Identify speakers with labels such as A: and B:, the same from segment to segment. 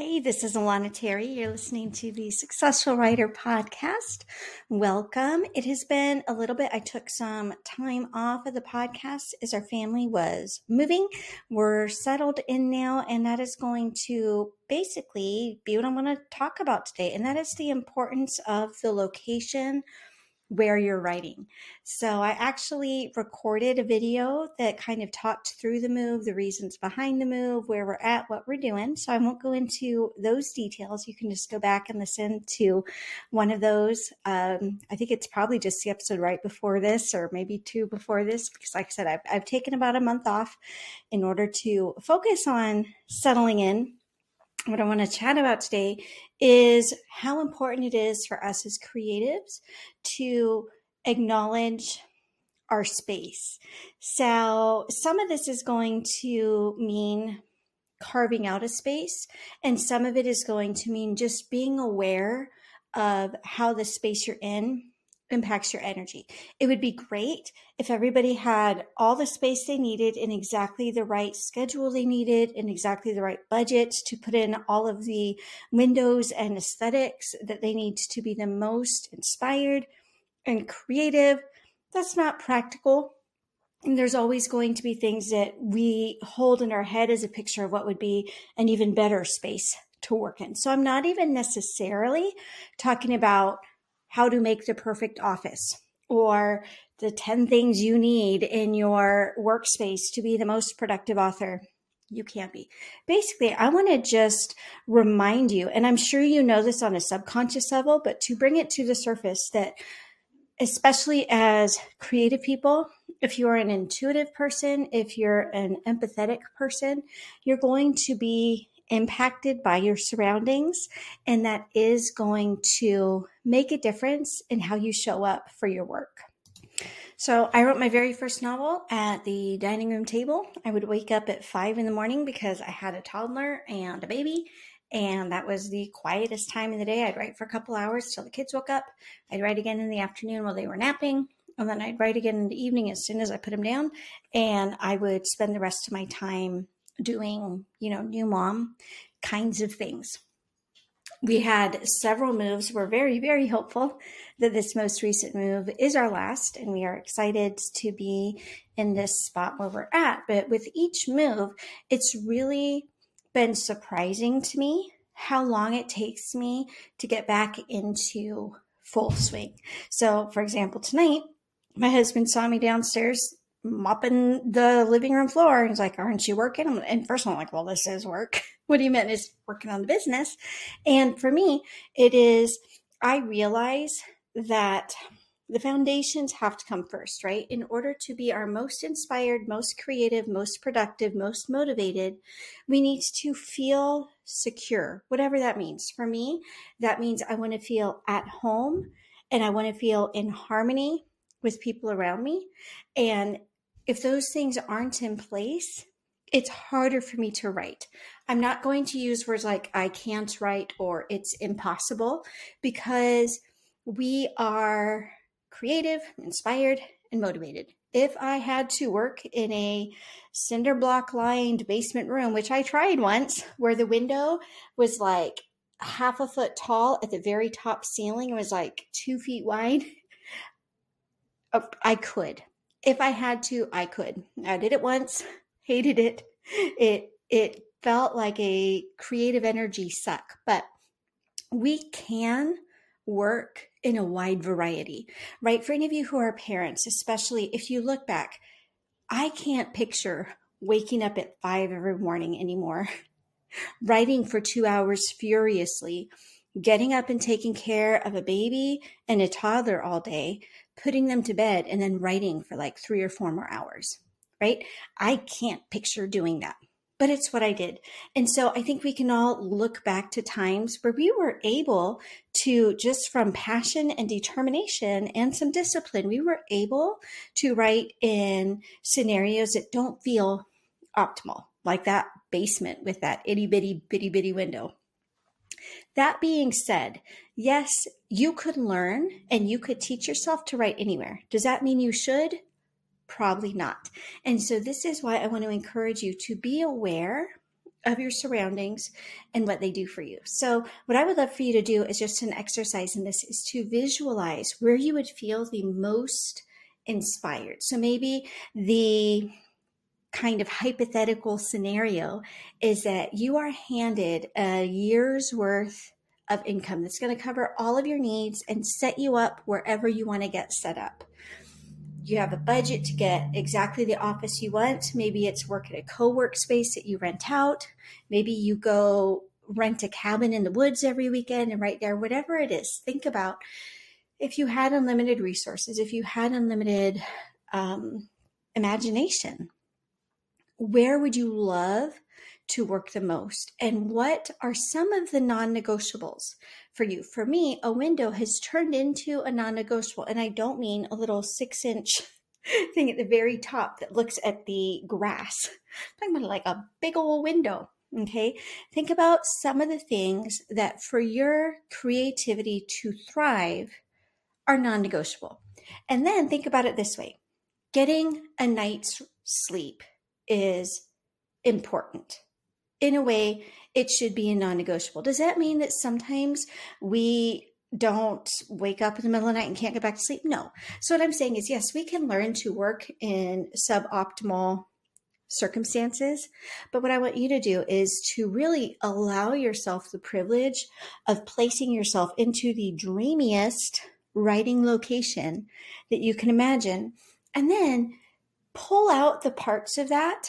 A: Hey, this is Alana Terry. You're listening to the Successful Writer podcast. Welcome. It has been a little bit. I took some time off of the podcast as our family was moving. We're settled in now, and that is going to basically be what I'm going to talk about today. And that is the importance of the location where you're writing. So I actually recorded a video that kind of talked through the move, the reasons behind the move, where we're at, what we're doing. So I won't go into those details. You can just go back and listen to one of those. Um, I think it's probably just the episode right before this, or maybe two before this, because like I said, I've, I've taken about a month off in order to focus on settling in what I want to chat about today is how important it is for us as creatives to acknowledge our space. So, some of this is going to mean carving out a space, and some of it is going to mean just being aware of how the space you're in impacts your energy. It would be great if everybody had all the space they needed in exactly the right schedule they needed in exactly the right budget to put in all of the windows and aesthetics that they need to be the most inspired and creative. That's not practical. And there's always going to be things that we hold in our head as a picture of what would be an even better space to work in. So I'm not even necessarily talking about how to make the perfect office or the 10 things you need in your workspace to be the most productive author you can't be. Basically, I want to just remind you, and I'm sure you know this on a subconscious level, but to bring it to the surface that, especially as creative people, if you're an intuitive person, if you're an empathetic person, you're going to be impacted by your surroundings, and that is going to make a difference in how you show up for your work. So, I wrote my very first novel at the dining room table. I would wake up at five in the morning because I had a toddler and a baby, and that was the quietest time in the day. I'd write for a couple hours till the kids woke up. I'd write again in the afternoon while they were napping, and then I'd write again in the evening as soon as I put them down. And I would spend the rest of my time doing, you know, new mom kinds of things. We had several moves. We're very, very hopeful that this most recent move is our last, and we are excited to be in this spot where we're at. But with each move, it's really been surprising to me how long it takes me to get back into full swing. So, for example, tonight, my husband saw me downstairs mopping the living room floor. And he's like, Aren't you working? And first I'm like, Well, this is work. what do you mean is working on the business? And for me, it is, I realize that the foundations have to come first, right? In order to be our most inspired, most creative, most productive, most motivated, we need to feel secure, whatever that means. For me, that means I want to feel at home and I want to feel in harmony with people around me. And if those things aren't in place, it's harder for me to write. I'm not going to use words like I can't write or it's impossible because we are creative, inspired, and motivated. If I had to work in a cinder block lined basement room, which I tried once, where the window was like half a foot tall at the very top ceiling, was like two feet wide, I could if I had to, I could. I did it once, hated it. It it felt like a creative energy suck, but we can work in a wide variety, right? For any of you who are parents, especially if you look back, I can't picture waking up at five every morning anymore, writing for two hours furiously, getting up and taking care of a baby and a toddler all day, putting them to bed, and then writing for like three or four more hours, right? I can't picture doing that, but it's what I did. And so I think we can all look back to times where we were able to, just from passion and determination and some discipline, we were able to write in scenarios that don't feel optimal, like that basement with that itty bitty, bitty bitty window that being said, yes, you could learn and you could teach yourself to write anywhere. Does that mean you should? Probably not. And so, this is why I want to encourage you to be aware of your surroundings and what they do for you. So, what I would love for you to do is just an exercise in this is to visualize where you would feel the most inspired. So, maybe the kind of hypothetical scenario is that you are handed a year's worth of income that's going to cover all of your needs and set you up wherever you want to get set up you have a budget to get exactly the office you want. Maybe it's work at a co work space that you rent out. Maybe you go rent a cabin in the woods every weekend and right there, whatever it is, think about if you had unlimited resources, if you had unlimited um, imagination, where would you love to work the most? And what are some of the non negotiables for you? For me, a window has turned into a non negotiable. And I don't mean a little six inch thing at the very top that looks at the grass. I'm talking about like a big old window. Okay. Think about some of the things that for your creativity to thrive are non negotiable. And then think about it this way getting a night's sleep is important in a way, it should be a non negotiable. Does that mean that sometimes we don't wake up in the middle of the night and can't get back to sleep? No. So, what I'm saying is, yes, we can learn to work in suboptimal circumstances. But what I want you to do is to really allow yourself the privilege of placing yourself into the dreamiest writing location that you can imagine. And then pull out the parts of that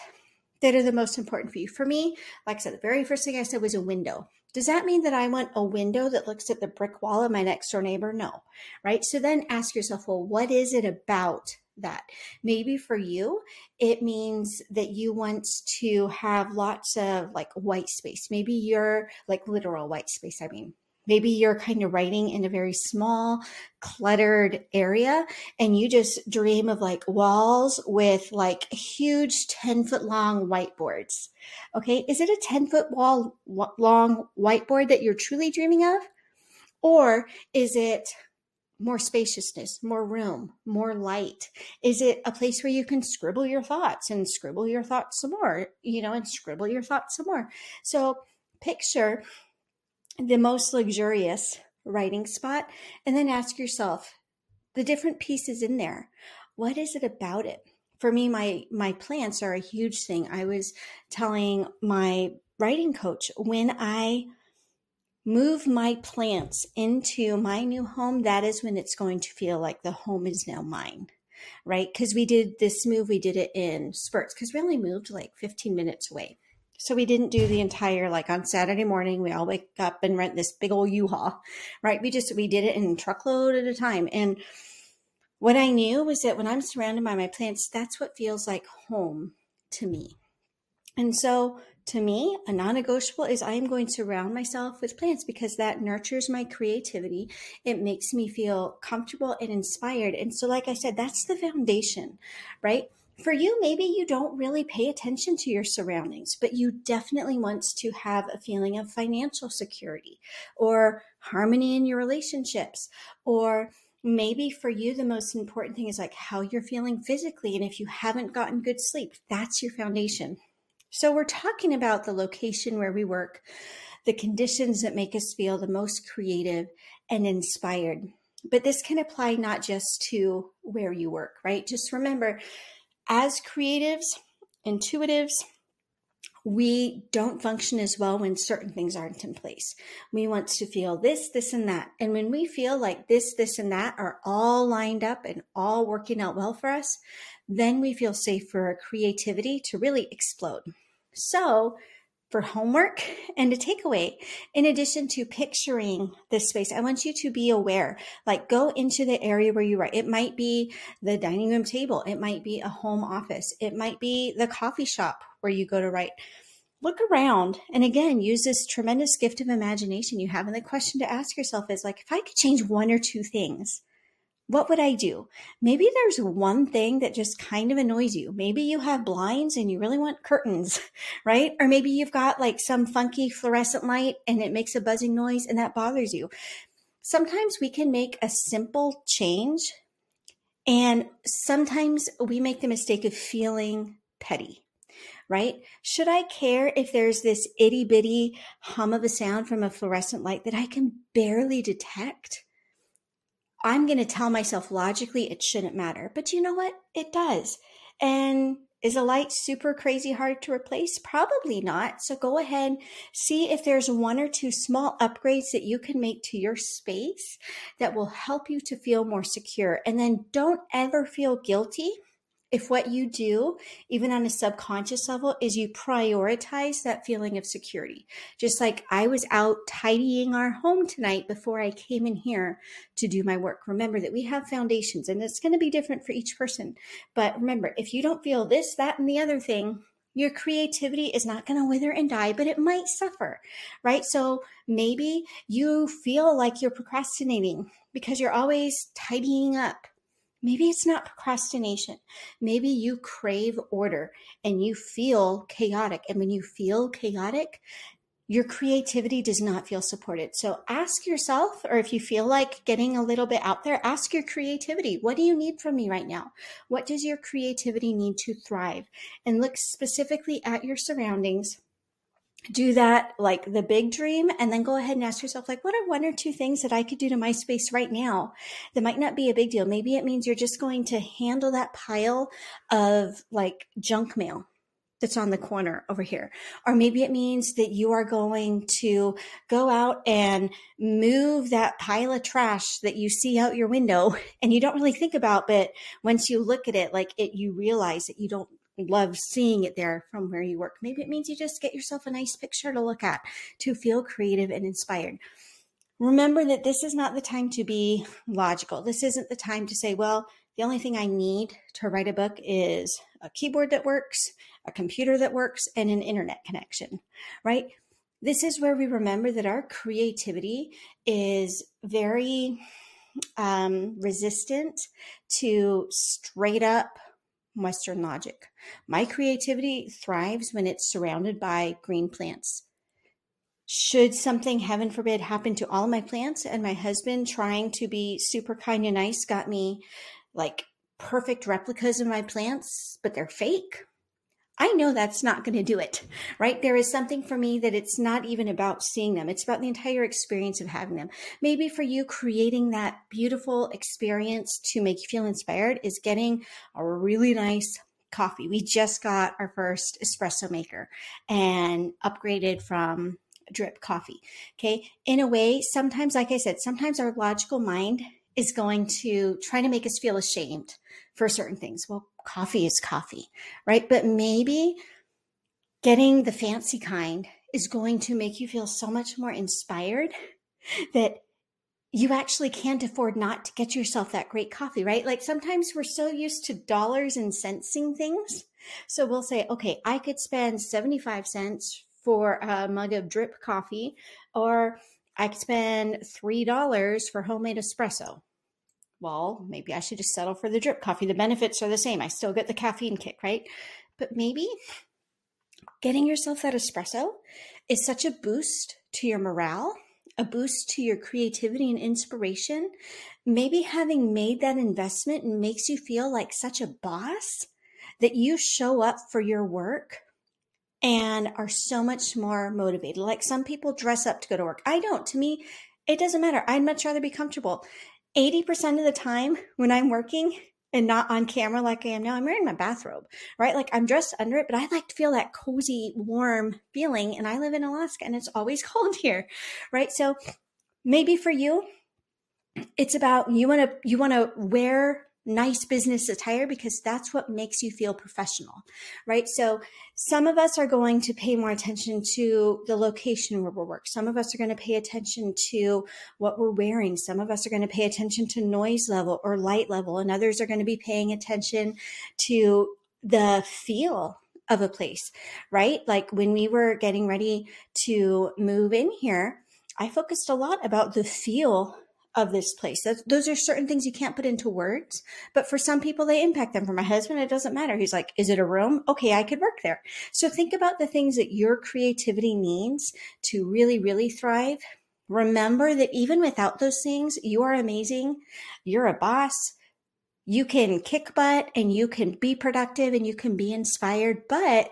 A: that are the most important for you. For me, like I said, the very first thing I said was a window. Does that mean that I want a window that looks at the brick wall of my next door neighbor? No, right? So then ask yourself, well, what is it about that? Maybe for you, it means that you want to have lots of like white space. Maybe you're like literal white space, I mean. Maybe you're kind of writing in a very small, cluttered area and you just dream of like walls with like huge 10 foot long whiteboards. Okay. Is it a 10 foot wall long whiteboard that you're truly dreaming of? Or is it more spaciousness, more room, more light? Is it a place where you can scribble your thoughts and scribble your thoughts some more, you know, and scribble your thoughts some more? So picture the most luxurious writing spot and then ask yourself the different pieces in there. What is it about it? For me my my plants are a huge thing. I was telling my writing coach when i move my plants into my new home that is when it's going to feel like the home is now mine right? Because we did this move we did it in spurts because we only moved like 15 minutes away so we didn't do the entire like on Saturday morning. We all wake up and rent this big old U-Haul, right? We just we did it in truckload at a time. And what I knew was that when I'm surrounded by my plants, that's what feels like home to me. And so to me, a non negotiable is I am going to surround myself with plants because that nurtures my creativity. It makes me feel comfortable and inspired. And so, like I said, that's the foundation, right? For you, maybe you don't really pay attention to your surroundings, but you definitely want to have a feeling of financial security or harmony in your relationships. Or maybe for you, the most important thing is like how you're feeling physically. And if you haven't gotten good sleep, that's your foundation. So, we're talking about the location where we work, the conditions that make us feel the most creative and inspired. But this can apply not just to where you work, right? Just remember as creatives, intuitives, we don't function as well when certain things aren't in place. We want to feel this, this, and that. And when we feel like this, this, and that are all lined up and all working out well for us, then we feel safe for our creativity to really explode. So, for homework and a takeaway. In addition to picturing this space, I want you to be aware, like go into the area where you write. It might be the dining room table. It might be a home office. It might be the coffee shop where you go to write. Look around and again, use this tremendous gift of imagination you have. And the question to ask yourself is like, if I could change one or two things, what would I do? Maybe there's one thing that just kind of annoys you. Maybe you have blinds and you really want curtains, right? Or maybe you've got like some funky fluorescent light and it makes a buzzing noise and that bothers you. Sometimes we can make a simple change and sometimes we make the mistake of feeling petty right? Should I care if there's this itty bitty hum of a sound from a fluorescent light that I can barely detect? I'm going to tell myself logically it shouldn't matter. But you know what? It does. And is a light super crazy hard to replace? Probably not. So go ahead, see if there's one or two small upgrades that you can make to your space that will help you to feel more secure. And then don't ever feel guilty if what you do, even on a subconscious level, is you prioritize that feeling of security. Just like I was out tidying our home tonight before I came in here to do my work. Remember that we have foundations and it's going to be different for each person. But remember, if you don't feel this, that, and the other thing, your creativity is not going to wither and die, but it might suffer, right? So maybe you feel like you're procrastinating because you're always tidying up Maybe it's not procrastination. Maybe you crave order and you feel chaotic. And when you feel chaotic, your creativity does not feel supported. So ask yourself, or if you feel like getting a little bit out there, ask your creativity. What do you need from me right now? What does your creativity need to thrive? And look specifically at your surroundings do that like the big dream and then go ahead and ask yourself like what are one or two things that i could do to my space right now that might not be a big deal maybe it means you're just going to handle that pile of like junk mail that's on the corner over here. Or maybe it means that you are going to go out and move that pile of trash that you see out your window and you don't really think about, but once you look at it, like it, you realize that you don't love seeing it there from where you work. Maybe it means you just get yourself a nice picture to look at to feel creative and inspired. Remember that this is not the time to be logical. This isn't the time to say, well, the only thing I need to write a book is a keyboard that works, a computer that works, and an internet connection, right? This is where we remember that our creativity is very um, resistant to straight up Western logic. My creativity thrives when it's surrounded by green plants. Should something, heaven forbid, happen to all my plants and my husband trying to be super kind and nice got me like perfect replicas of my plants, but they're fake, I know that's not going to do it, right? There is something for me that it's not even about seeing them. It's about the entire experience of having them. Maybe for you, creating that beautiful experience to make you feel inspired is getting a really nice coffee. We just got our first espresso maker and upgraded from drip coffee. Okay. In a way, sometimes, like I said, sometimes our logical mind is going to try to make us feel ashamed for certain things. Well, coffee is coffee, right? But maybe getting the fancy kind is going to make you feel so much more inspired that you actually can't afford not to get yourself that great coffee, right? Like sometimes we're so used to dollars and censing things. So we'll say, okay, I could spend 75 cents for a mug of drip coffee, or I could spend $3 for homemade espresso well, maybe I should just settle for the drip coffee. The benefits are the same. I still get the caffeine kick, right? But maybe getting yourself that espresso is such a boost to your morale, a boost to your creativity and inspiration. Maybe having made that investment makes you feel like such a boss that you show up for your work and are so much more motivated. Like some people dress up to go to work. I don't. To me, it doesn't matter. I'd much rather be comfortable. 80% of the time when I'm working and not on camera like I am now, I'm wearing my bathrobe, right? Like I'm dressed under it, but I like to feel that cozy, warm feeling. And I live in Alaska and it's always cold here, right? So maybe for you, it's about you want to you want to wear nice business attire because that's what makes you feel professional, right? So some of us are going to pay more attention to the location where we work. Some of us are going to pay attention to what we're wearing. Some of us are going to pay attention to noise level or light level, and others are going to be paying attention to the feel of a place, right? Like when we were getting ready to move in here, I focused a lot about the feel of this place. That's, those are certain things you can't put into words, but for some people, they impact them. For my husband, it doesn't matter. He's like, is it a room? Okay, I could work there. So think about the things that your creativity needs to really, really thrive. Remember that even without those things, you are amazing. You're a boss. You can kick butt and you can be productive and you can be inspired, but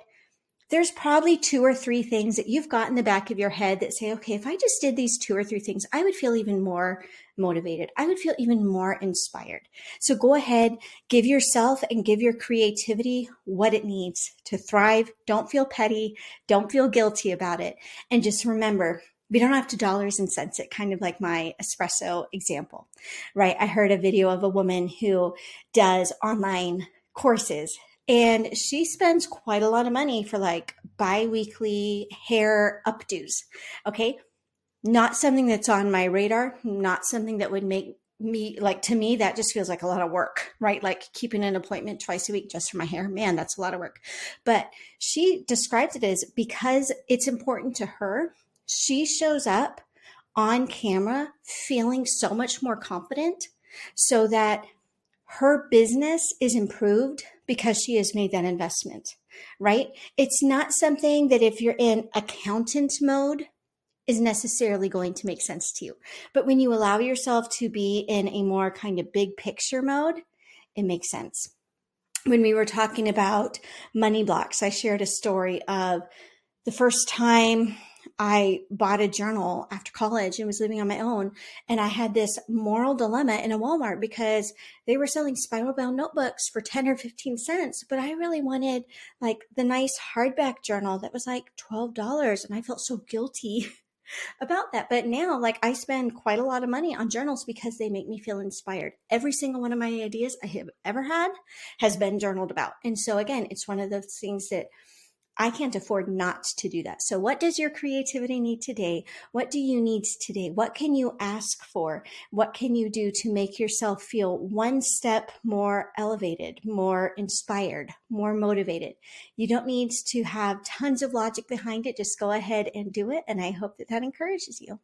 A: there's probably two or three things that you've got in the back of your head that say, okay, if I just did these two or three things, I would feel even more motivated. I would feel even more inspired. So go ahead, give yourself and give your creativity what it needs to thrive. Don't feel petty. Don't feel guilty about it. And just remember, we don't have to dollars and cents it, kind of like my espresso example, right? I heard a video of a woman who does online courses and she spends quite a lot of money for like bi-weekly hair updos okay? Not something that's on my radar not something that would make me like to me that just feels like a lot of work right? Like keeping an appointment twice a week just for my hair man that's a lot of work. But she describes it as because it's important to her she shows up on camera feeling so much more confident so that her business is improved because she has made that investment, right? It's not something that if you're in accountant mode is necessarily going to make sense to you. But when you allow yourself to be in a more kind of big picture mode, it makes sense. When we were talking about money blocks, I shared a story of the first time I bought a journal after college and was living on my own. And I had this moral dilemma in a Walmart because they were selling spiral bound notebooks for 10 or 15 cents. But I really wanted like the nice hardback journal that was like $12. And I felt so guilty about that. But now, like, I spend quite a lot of money on journals because they make me feel inspired. Every single one of my ideas I have ever had has been journaled about. And so, again, it's one of those things that I can't afford not to do that. So, what does your creativity need today? What do you need today? What can you ask for? What can you do to make yourself feel one step more elevated, more inspired, more motivated? You don't need to have tons of logic behind it. Just go ahead and do it. And I hope that that encourages you.